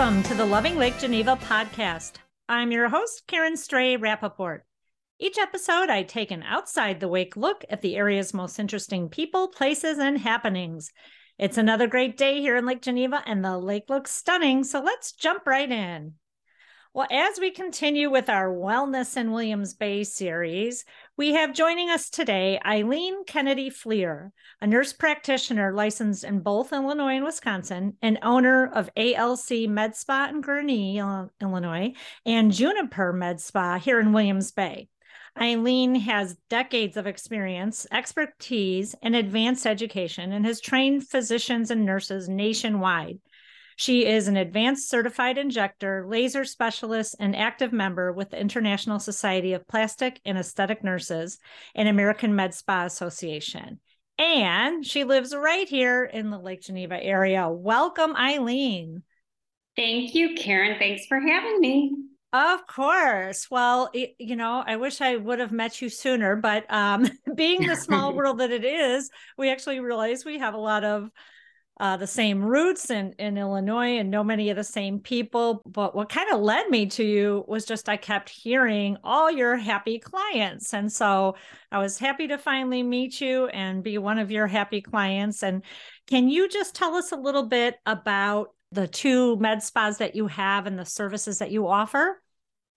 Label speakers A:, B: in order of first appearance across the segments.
A: Welcome to the Loving Lake Geneva podcast. I'm your host, Karen Stray Rappaport. Each episode, I take an outside the wake look at the area's most interesting people, places, and happenings. It's another great day here in Lake Geneva, and the lake looks stunning, so let's jump right in. Well, as we continue with our Wellness in Williams Bay series, we have joining us today Eileen Kennedy Fleer, a nurse practitioner licensed in both Illinois and Wisconsin, and owner of ALC Med Spa in Gurnee, Illinois, and Juniper Med Spa here in Williams Bay. Eileen has decades of experience, expertise, and advanced education and has trained physicians and nurses nationwide. She is an advanced certified injector, laser specialist, and active member with the International Society of Plastic and Aesthetic Nurses and American Med Spa Association. And she lives right here in the Lake Geneva area. Welcome, Eileen.
B: Thank you, Karen. Thanks for having me.
A: Of course. Well, it, you know, I wish I would have met you sooner, but um, being the small world that it is, we actually realize we have a lot of uh, the same roots in, in Illinois and know many of the same people. But what kind of led me to you was just I kept hearing all your happy clients. And so I was happy to finally meet you and be one of your happy clients. And can you just tell us a little bit about the two med spas that you have and the services that you offer?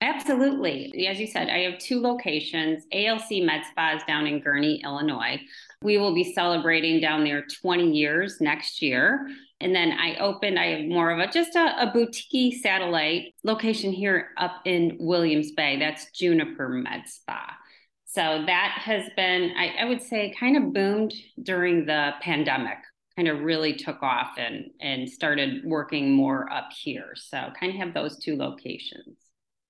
B: Absolutely. As you said, I have two locations ALC Med Spas down in Gurnee, Illinois. We will be celebrating down there 20 years next year. And then I opened, I have more of a just a, a boutique satellite location here up in Williams Bay. That's Juniper Med Spa. So that has been, I, I would say, kind of boomed during the pandemic kind of really took off and and started working more up here so kind of have those two locations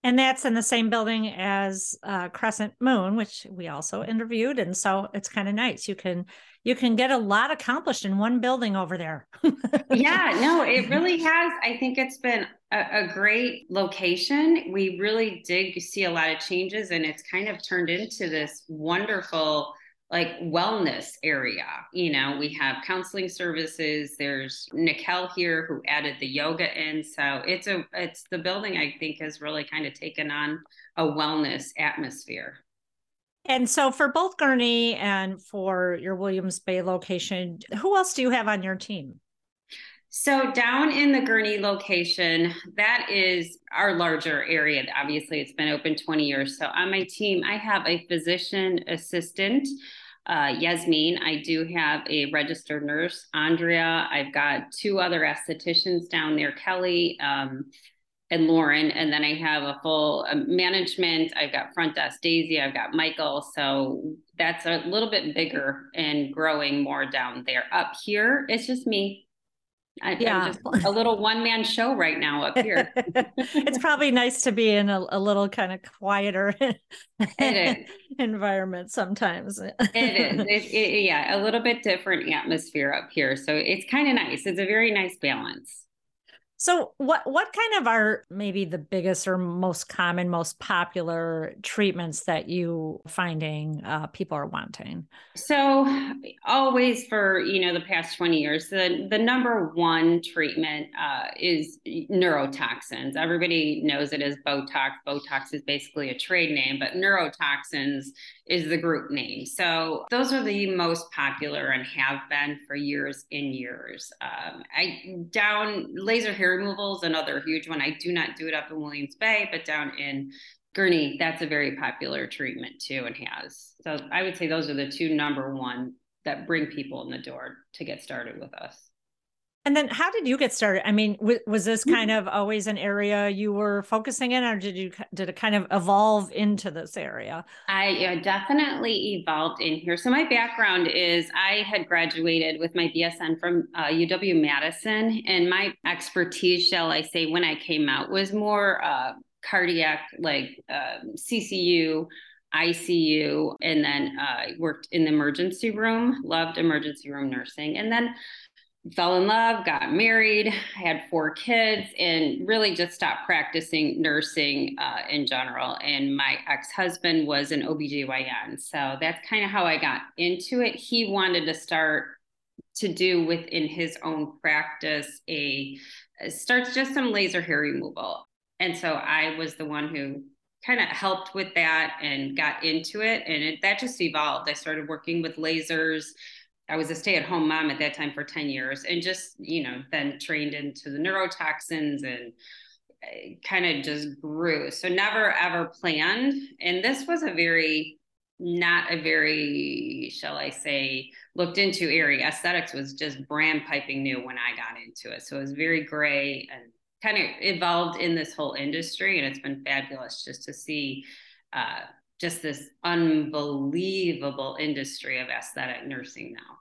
A: and that's in the same building as uh, Crescent Moon, which we also interviewed. And so it's kind of nice. You can you can get a lot accomplished in one building over there.
B: yeah, no, it really has. I think it's been a, a, great location. We really did see a lot of changes, and it's kind of turned into this wonderful like wellness area. You know, we have counseling services. There's Nikel here who added the yoga in. So it's a it's the building I think has really kind of taken on a wellness atmosphere.
A: And so for both Gurnee and for your Williams Bay location, who else do you have on your team?
B: So down in the Gurnee location, that is our larger area. Obviously, it's been open 20 years. So on my team, I have a physician assistant uh, Yasmin. I do have a registered nurse, Andrea. I've got two other estheticians down there, Kelly um, and Lauren. And then I have a full uh, management. I've got front desk Daisy. I've got Michael. So that's a little bit bigger and growing more down there. Up here, it's just me. I, yeah. I'm just a little one man show right now up here.
A: it's probably nice to be in a, a little kind of quieter environment sometimes.
B: it is. It, it, yeah, a little bit different atmosphere up here. So it's kind of nice. It's a very nice balance.
A: So what what kind of are maybe the biggest or most common, most popular treatments that you finding uh, people are wanting?
B: So always for you know the past 20 years, the, the number one treatment uh, is neurotoxins. Everybody knows it as Botox. Botox is basically a trade name, but neurotoxins is the group name. So those are the most popular and have been for years and years. Um, I down laser hair removal is another huge one. I do not do it up in Williams Bay, but down in Gurnee, that's a very popular treatment too and has. So I would say those are the two number one that bring people in the door to get started with us.
A: And then how did you get started? I mean, w- was this kind of always an area you were focusing in or did you did it kind of evolve into this area?
B: I definitely evolved in here. So my background is I had graduated with my BSN from uh, UW Madison and my expertise, shall I say, when I came out was more uh, cardiac like uh, CCU ICU and then uh, worked in the emergency room, loved emergency room nursing. And then fell in love, got married, had four kids, and really just stopped practicing nursing uh, in general. And my ex husband was an OBGYN. So that's kind of how I got into it. He wanted to start to do within his own practice a starts just some laser hair removal. And so I was the one who kind of helped with that and got into it. And it, that just evolved. I started working with lasers. I was a stay at home mom at that time for 10 years and just, you know, then trained into the neurotoxins and eh, kind of just grew. So never ever planned. And this was a very, not a very, shall I say, looked into area. Aesthetics was just brand piping new when I got into it. So it was very gray and kind of evolved in this whole industry. And it's been fabulous just to see uh, just this unbelievable industry of aesthetic nursing now.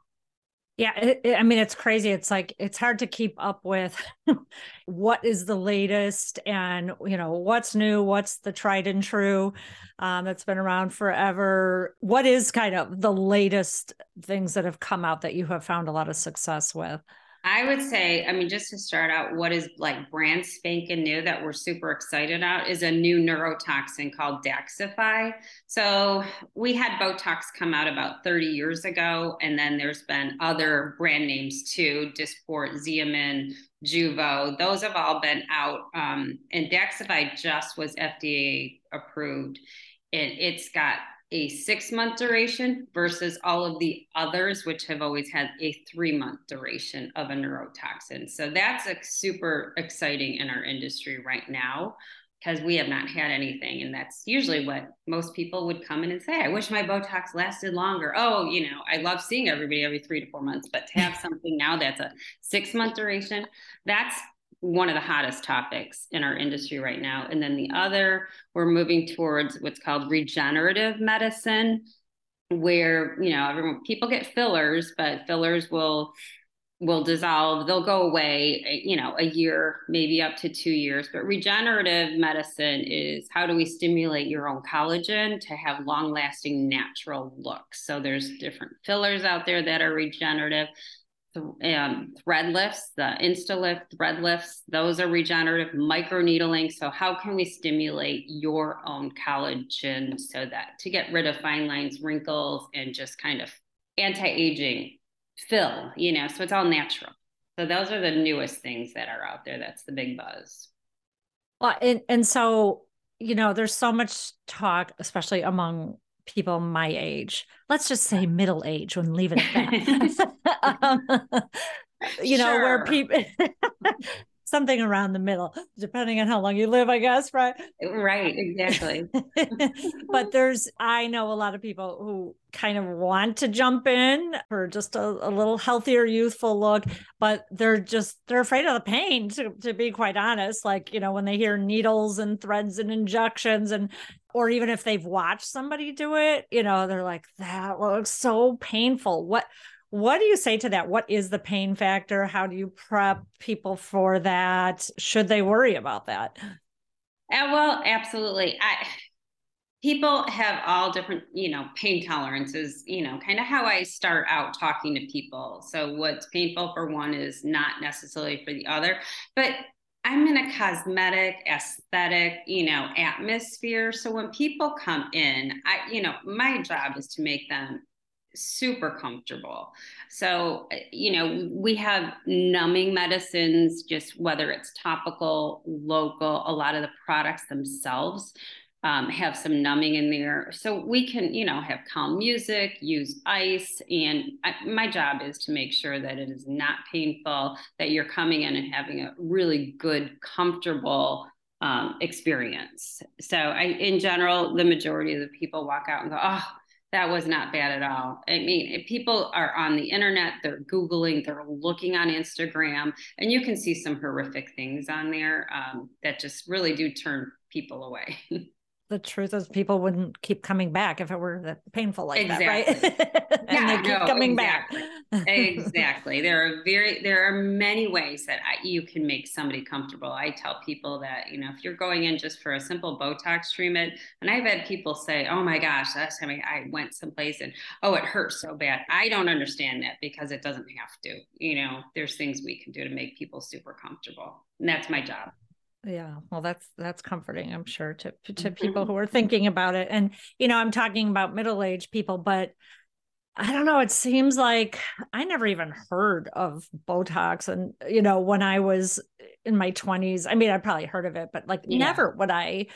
A: Yeah, it, it, I mean, it's crazy. It's like it's hard to keep up with what is the latest and you know what's new, what's the tried and true um, that's been around forever. What is kind of the latest things that have come out that you have found a lot of success with?
B: I would say, I mean, just to start out, what is like brand spanking new that we're super excited about is a new neurotoxin called Daxxify. So we had Botox come out about 30 years ago, and then there's been other brand names too, Dysport, Xeomin, Jeuveau. Those have all been out, um, and Daxxify just was FDA approved, and it's got a six month duration versus all of the others, which have always had a three month duration of a neurotoxin. So that's a super exciting in our industry right now because we have not had anything. And that's usually what most people would come in and say, I wish my Botox lasted longer. Oh, you know, I love seeing everybody every three to four months, but to have something now that's a six month duration, that's one of the hottest topics in our industry right now. And then the other, we're moving towards what's called regenerative medicine, where you know everyone people get fillers, but fillers will will dissolve they'll go away eh, you know a year maybe up to two years. But regenerative medicine is how do we stimulate your own collagen to have long lasting natural looks. So there's different fillers out there that are regenerative um, thread lifts, the InstaLift thread lifts, those are regenerative microneedling. So, how can we stimulate your own collagen so that to get rid of fine lines, wrinkles, and just kind of anti aging fill, you know? So, it's all natural. So, those are the newest things that are out there. That's the big buzz.
A: Well, and, and so, you know, there's so much talk, especially among people my age let's just say middle age when leave it at that um, you know sure. where people something around the middle depending on how long you live i guess right
B: right exactly
A: but there's i know a lot of people who kind of want to jump in for just a, a little healthier youthful look but they're just they're afraid of the pain to, to be quite honest like you know when they hear needles and threads and injections and or even if they've watched somebody do it, you know, they're like, that looks so painful. What what do you say to that? What is the pain factor? How do you prep people for that? Should they worry about that?
B: Uh, well, absolutely. I people have all different, you know, pain tolerances, you know, kind of how I start out talking to people. So what's painful for one is not necessarily for the other. But I'm in a cosmetic, aesthetic, you know, atmosphere. So when people come in, I, you know, my job is to make them super comfortable. So, you know, we have numbing medicines, just whether it's topical, local, a lot of the products themselves um, have some numbing in there. So we can, you know, have calm music, use ice. And I, my job is to make sure that it is not painful, that you're coming in and having a really good, comfortable um, experience. So I, in general, the majority of the people walk out and go, oh, that was not bad at all. I mean, people are on the internet, they're Googling, they're looking on Instagram, and you can see some horrific things on there um, that just really do turn people away.
A: the truth is people wouldn't keep coming back if it were that painful like
B: exactly.
A: that, right? and yeah, they keep no, coming
B: exactly.
A: back.
B: exactly. There are very there are many ways that I, you can make somebody comfortable. I tell people that, you know, if you're going in just for a simple Botox treatment, and I've had people say, "Oh my gosh, last time I went someplace and oh, it hurts so bad." I don't understand that because it doesn't have to. You know, there's things we can do to make people super comfortable. And that's my job
A: yeah well that's that's comforting i'm sure to to people mm-hmm. who are thinking about it and you know i'm talking about middle-aged people but I don't know. It seems like I never even heard of Botox. And, you know, when I was in my 20s, I mean, I probably heard of it, but like yeah. never would I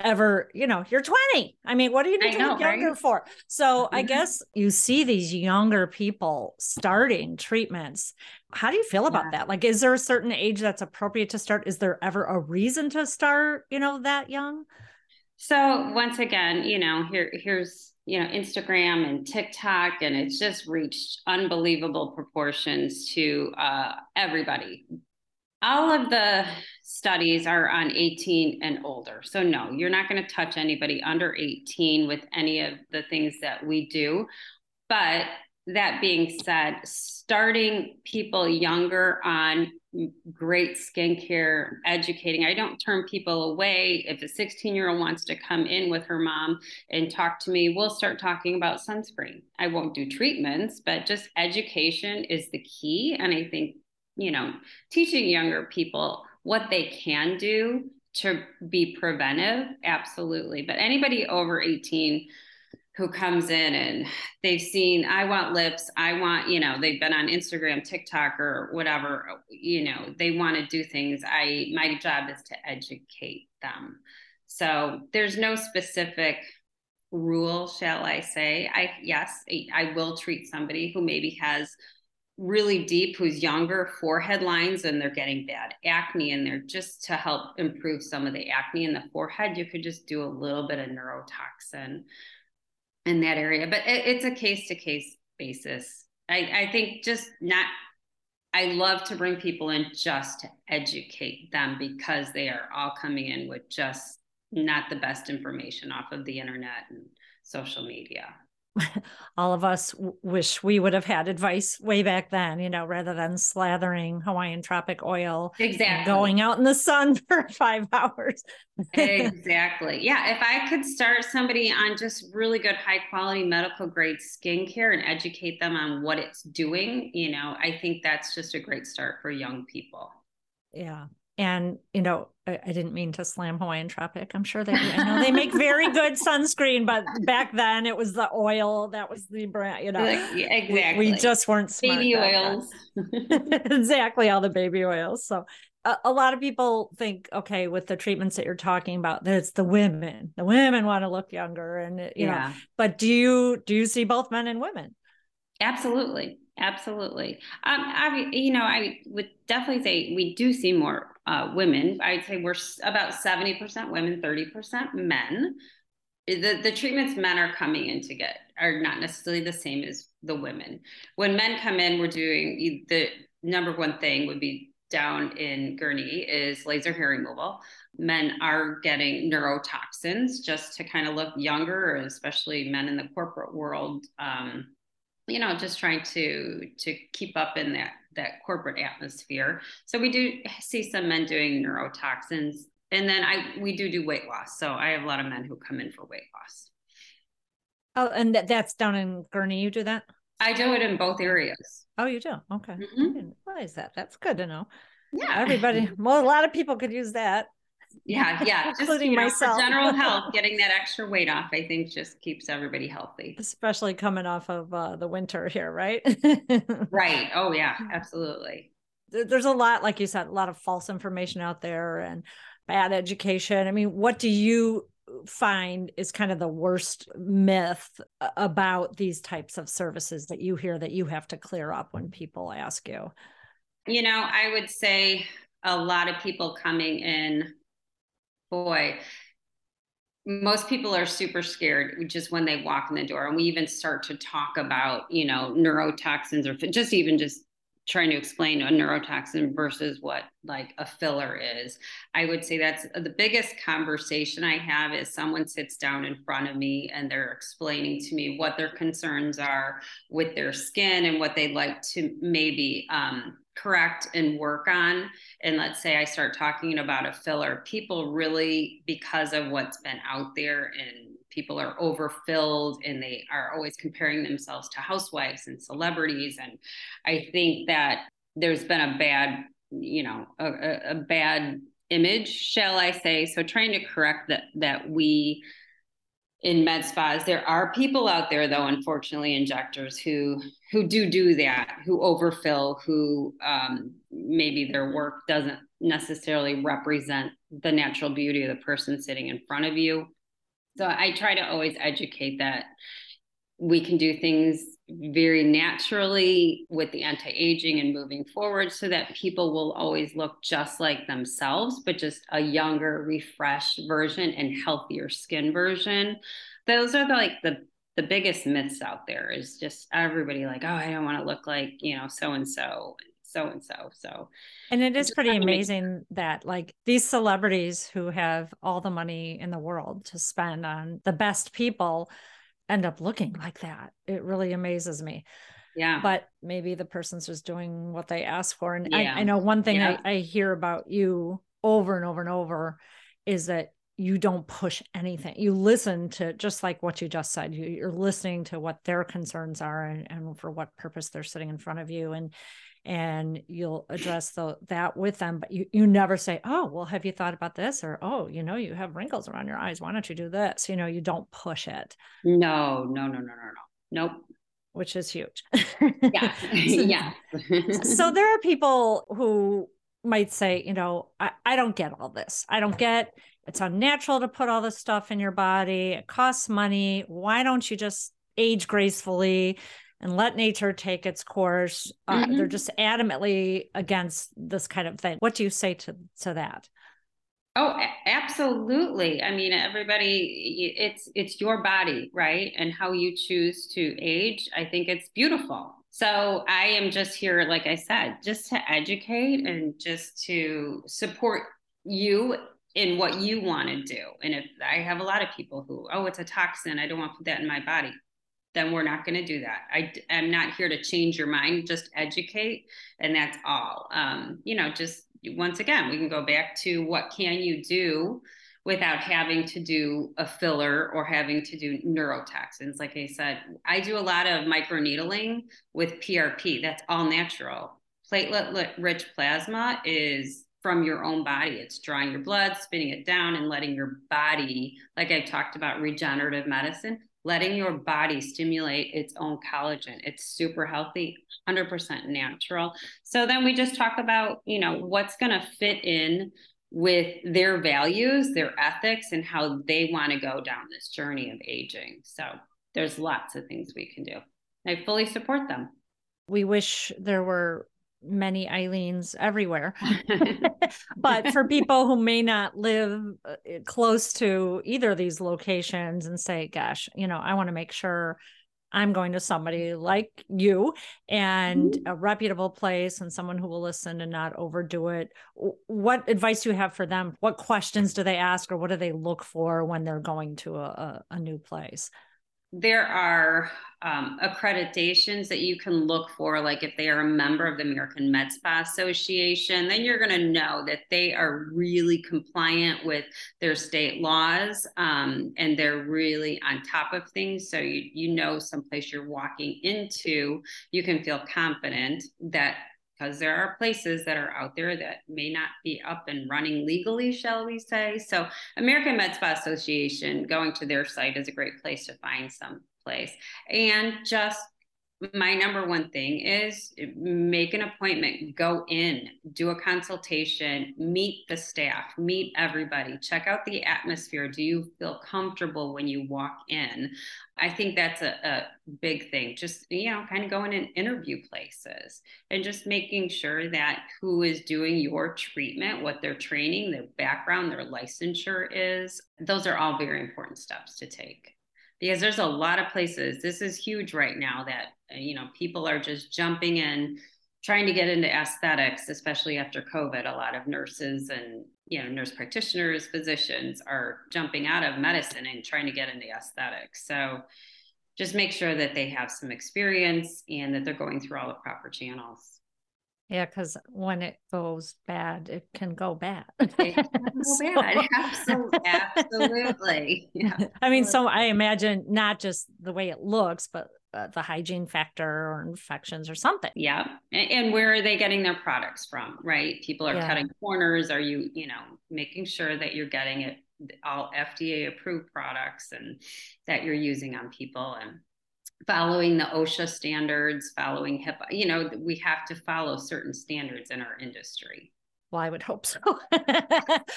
A: ever, you know, you're 20. I mean, what are you doing younger right? for? So mm-hmm. I guess you see these younger people starting treatments. How do you feel about yeah. that? Like, is there a certain age that's appropriate to start? Is there ever a reason to start, you know, that young?
B: So once again, you know, here here's you know Instagram and TikTok, and it's just reached unbelievable proportions to uh, everybody. All of the studies are on 18 and older. So no, you're not going to touch anybody under 18 with any of the things that we do. But that being said, starting people younger on great skincare, educating. I don't turn people away. If a 16 year old wants to come in with her mom and talk to me, we'll start talking about sunscreen. I won't do treatments, but just education is the key. And I think, you know, teaching younger people what they can do to be preventive, absolutely. But anybody over 18, who comes in and they've seen i want lips i want you know they've been on instagram tiktok or whatever you know they want to do things i my job is to educate them so there's no specific rule shall i say i yes i will treat somebody who maybe has really deep who's younger forehead lines and they're getting bad acne and they're just to help improve some of the acne in the forehead you could just do a little bit of neurotoxin in that area. But it, it's a case to case basis. I, I think just not, I love to bring people in just to educate them because they are all coming in with just not the best information off of the internet and social media.
A: all of us w- wish we would have had advice way back then, you know, rather than slathering Hawaiian tropic oil,
B: exactly,
A: going out in the sun for five hours.
B: exactly. Yeah. If I could start somebody on just really good, high quality medical grade skincare and educate them on what it's doing, you know, I think that's just a great start for young people.
A: Yeah and you know I, I, didn't mean to slam hawaiian tropic. I'm sure they i know they make very good sunscreen but back then it was the oil that was the brand you know.
B: Exactly
A: we, we just weren't
B: smart baby oils.
A: Exactly all the baby oils. So a, a, lot of people think okay with the treatments that you're talking about that it's the women. The women want to look younger and you yeah. know but do you do you see both men and women?
B: Absolutely. Absolutely. Um i you know i would definitely say we do see more uh, women. I'd say we're about 70% women, 30% men. The, the treatments men are coming in to get are not necessarily the same as the women. When men come in, we're doing the number one thing would be down in Gurnee is laser hair removal. Men are getting neurotoxins just to kind of look younger, especially men in the corporate world. Um, you know, just trying to to keep up in that that corporate atmosphere. So we do see some men doing neurotoxins, and then I we do do weight loss. So I have a lot of men who come in for weight loss.
A: Oh, and that, that's down in Gurnee. You do that?
B: I do it in both areas.
A: Oh, you do? Okay. Mm-hmm. Why is that? That's good to know.
B: Yeah.
A: Everybody, well, a lot of people could use that
B: yeah yeah including just, know, myself. general health getting that extra weight off i think just keeps everybody healthy.
A: Especially coming off of uh, the winter here right?
B: Right. Oh yeah absolutely.
A: There's a lot like you said a lot of false information out there and bad education. I mean what do you find is kind of the worst myth about these types of services that you hear that you have to clear up when people ask you?
B: You know i would say a lot of people coming in boy, most people are super scared just when they walk in the door. And we even start to talk about you know neurotoxins or just even just trying to explain a neurotoxin versus what like a filler is. I would say that's the biggest conversation i have is someone sits down in front of me and they're explaining to me what their concerns are with their skin and what they'd like to maybe um, correct and work on. And let's say i start talking about a filler people really because of what's been out there and people are overfilled and they are always comparing themselves to housewives and celebrities. And i think that there's been a bad you know a, a bad image shall i say. So trying to correct that that we in med spas there are people out there though unfortunately injectors who who do do that who overfill who um, maybe their work doesn't necessarily represent the natural beauty of the person sitting in front of you. So i try to always educate that we can do things very naturally with the anti-aging and moving forward so that people will always look just like themselves but just a younger refreshed version and healthier skin version. Those are the, like the the biggest myths out there is just everybody like oh i don't want to look like you know so and so. So and so so
A: and it is pretty amazing that like these celebrities who have all the money in the world to spend on the best people end up looking like that. It really amazes me.
B: Yeah.
A: But maybe the person's just doing what they ask for. And yeah. I, I, know one thing yeah. I, I hear about you over and over and over is that you don't push anything. You listen to just like what you just said. You, are listening to what their concerns are and, and for what purpose they're sitting in front of you. And and you'll address the, that with them but you, you never say oh well have you thought about this? or oh you know you have wrinkles around your eyes. Why don't you do this? You know you don't push it.
B: No no no no no no. Nope.
A: Which is huge.
B: Yeah. Yeah.
A: so there are people who might say you know I, I don't get all this. I don't get it's unnatural to put all this stuff in your body. It costs money. Why don't you just age gracefully and let nature take its course. Uh, mm-hmm. They're just adamantly against this kind of thing. What do you say to to that?
B: Oh, absolutely. I mean, everybody it's it's your body, right? And how you choose to age, I think it's beautiful. So I am just here like I said, just to educate and just to support you in what you want to do. And if I have a lot of people who, oh, it's a toxin, I don't want to put that in my body then we're not going to do that. I am not here to change your mind, just educate, and that's all. Um, you know, just once again, we can go back to what can you do without having to do a filler or having to do neurotoxins. Like I said, I do a lot of microneedling with PRP. That's all natural. Platelet rich plasma is from your own body. It's drawing your blood, spinning it down, and letting your body, like I talked about regenerative medicine, letting your body stimulate its own collagen. It's super healthy, 100% natural. So then we just talk about, you know, what's going to fit in with their values, their ethics, and how they want to go down this journey of aging. So there's lots of things we can do. I fully support them.
A: We wish there were many Eileens everywhere. but for people who may not live uh, close to either of these locations and say, gosh, you know, I want to make sure I'm going to somebody like you and mm-hmm. a reputable place and someone who will listen and not overdo it. What advice do you have for them? What questions do they ask or what do they look for when they're going to a, a, a new place?
B: There are um, accreditations that you can look for, like if they are a member of the American Med Spa Association, then you're going to know that they are really compliant with their state laws um, and they're really on top of things. So you, you know, someplace you're walking into, you can feel confident that because there are places that are out there that may not be up and running legally, shall we say. So, American Med Spa Association, going to their site is a great place to find some place. And just my number one thing is eh, make an appointment, go in, do a consultation, meet the staff, meet everybody, check out the atmosphere. Do you feel comfortable when you walk in? I think that's a, a big thing. Just, you know, kind of going and interview places and just making sure that who is doing your treatment, what their training, their background, their licensure is. Those are all very important steps to take because there's a lot of places this is huge right now that you know people are just jumping in trying to get into aesthetics especially after covid a lot of nurses and you know nurse practitioners physicians are jumping out of medicine and trying to get into aesthetics so just make sure that they have some experience and that they're going through all the proper channels
A: yeah, because when it goes bad, it can go bad.
B: It can go so, bad. Absolutely. Absolutely.
A: Yeah. I mean, so I imagine not just the way it looks, but uh, the hygiene factor or infections or something.
B: Yeah. And, and, where are they getting their products from? Right. People are yeah. cutting corners. Are you, you know, making sure that you're getting it all FDA approved products and that you're using on people and following the OSHA standards, following HIPAA. You know, we have to follow certain standards in our industry.
A: Well, I would hope so.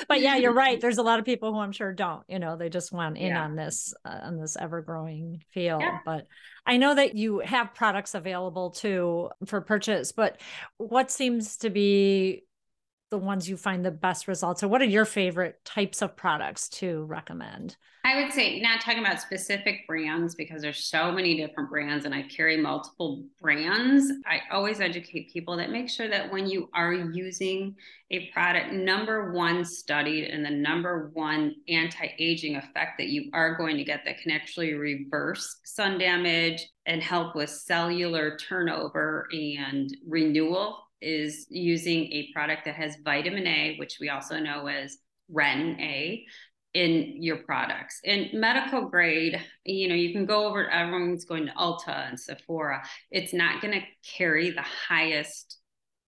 A: but yeah, you're right. There's a lot of people who I'm sure don't, you know, they just want in yeah. on this uh, on this ever growing field. Yeah. But I know that you have products available too for purchase, but what seems to be the ones you find the best results or what are your favorite types of products to recommend?
B: I would say not talking about specific brands because there's so many different brands and i carry multiple brands i always educate people that make sure that when you are using a product number one studied and the number one anti-aging effect that you are going to get that can actually reverse sun damage and help with cellular turnover and renewal is using a product that has vitamin A, which we also know as Retin A, in your products. In medical grade, you know, you can go over, everyone's going to Ulta and Sephora. It's not going to carry the highest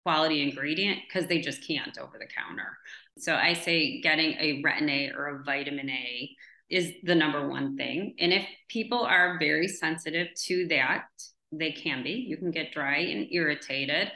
B: quality ingredient because they just can't over the counter. So I say getting a retin A or a vitamin A is the number one thing. And if people are very sensitive to that, they can be. You can get dry and irritated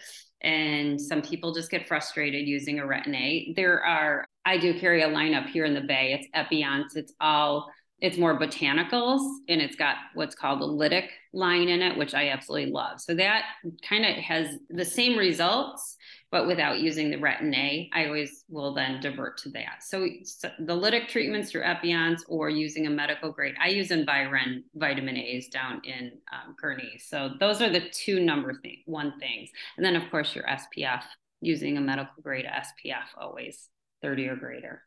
B: and some people just get frustrated using a retin A. There are, I do carry a lineup here in the Bay. It's Epionce. It's all, it's more botanicals and it's got what's called a lytic line in it, which I absolutely love. So that kind of has the same results, but without using the retin A, I always will then divert to that. So, so the lytic treatments through Epionce or using a medical grade, I use Environ vitamin A's down in um, Gurnee. So those are the two number thing, one things. And then of course your SPF using a medical grade SPF always 30 or greater.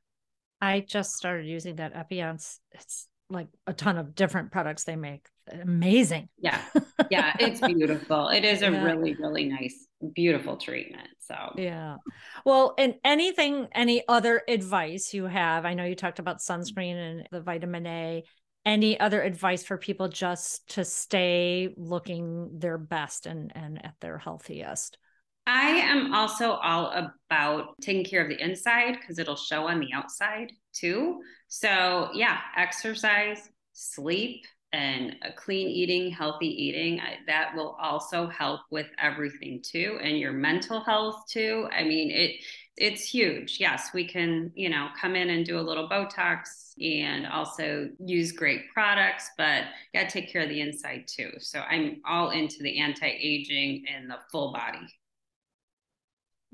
A: I just started using that Epionce. It's like a ton of different products they make. Amazing.
B: Yeah. Yeah. It's beautiful. it is a yeah. really, really nice beautiful treatment. So,
A: yeah. Well, and anything, any other advice you have? I know you talked about sunscreen and the vitamin A. Any other advice for people just to stay looking their best and, and at their healthiest?
B: I am also all about taking care of the inside because it'll show on the outside too. So, yeah, exercise, sleep, and clean eating, healthy eating, that will also help with everything too, and your mental health too. I mean, it it's huge. Yes, we can, you know, come in and do a little Botox and also use great products, but got to take care of the inside too. So I'm all into the anti-aging and the full body.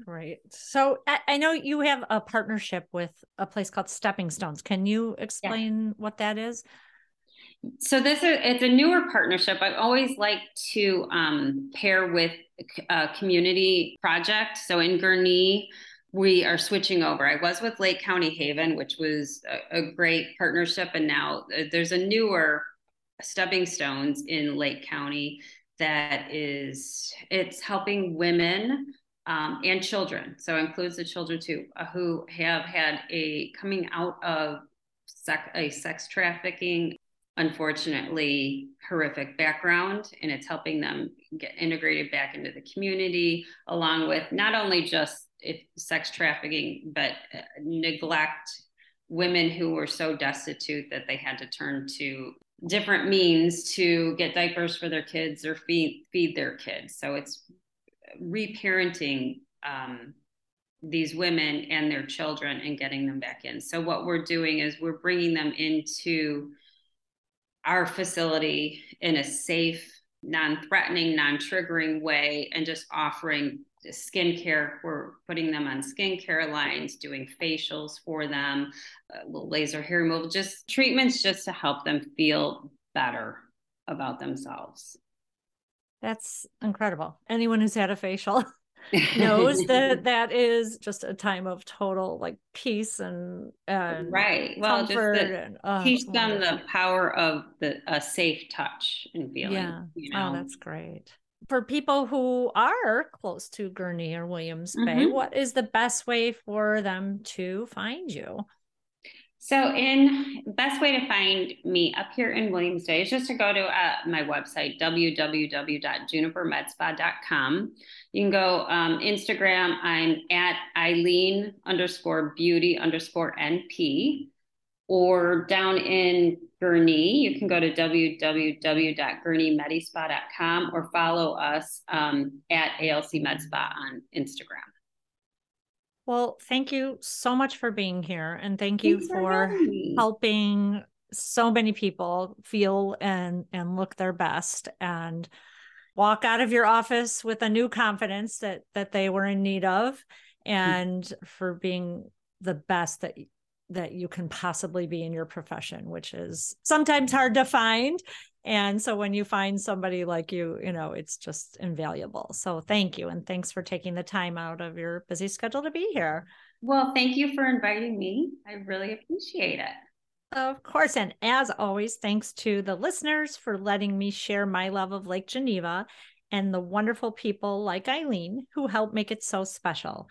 A: Right. So I know you have a partnership with a place called Stepping Stones. Can you explain yeah. what that is?
B: so this is it's a newer partnership i always like to um, pair with a community project so in gurnee we are switching over i was with lake county haven which was a, a great partnership and now uh, there's a newer stepping stones in lake county that is it's helping women um, and children. So includes the children too uh, who have had a coming out of sec- a sex trafficking unfortunately horrific background and it's helping them get integrated back into the community along with not only just if sex trafficking but uh, neglect women who were so destitute that they had to turn to different means to get diapers for their kids or feed feed their kids. So it's reparenting um, these women and their children and getting them back in so what we're doing is we're bringing them into our facility in a safe, non threatening, non triggering way and just offering skincare. We're putting them on skincare lines, doing facials for them, laser hair removal, just treatments just to help them feel better about themselves.
A: That's incredible. Anyone who's had a facial knows that that is just a time of total like peace and, and
B: right well just the, and, oh, teach them the power of the a safe touch and feeling yeah you
A: oh, know? oh that's great for people who are close to Gurnee or Williams mm-hmm. Bay, what is the best way for them to find you?
B: So, in best way to find me up here in Williams Bay is just to go to uh, my website www.junipermedspa.com. You can go um, Instagram. I'm at Eileen underscore beauty underscore NP. or down in Gurnee, you can go to www.gurneemedispa.com or follow us um, at ALC MedSpa on Instagram.
A: Well, thank you so much for being here. And thank you for, for helping so many people feel and and look their best and walk out of your office with a new confidence that that they were in need of and for being the best that that you can possibly be in your profession which is sometimes hard to find and so when you find somebody like you you know it's just invaluable so thank you and thanks for taking the time out of your busy schedule to be here
B: well thank you for inviting me i really appreciate it
A: of course. And as always, thanks to the listeners for letting me share my love of Lake Geneva and the wonderful people like Eileen who help make it so special.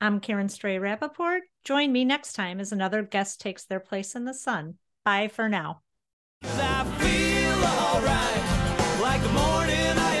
A: I'm Karen Stray Rappaport. Join me next time as another guest takes their place in the sun. Bye for now alright, like the morning I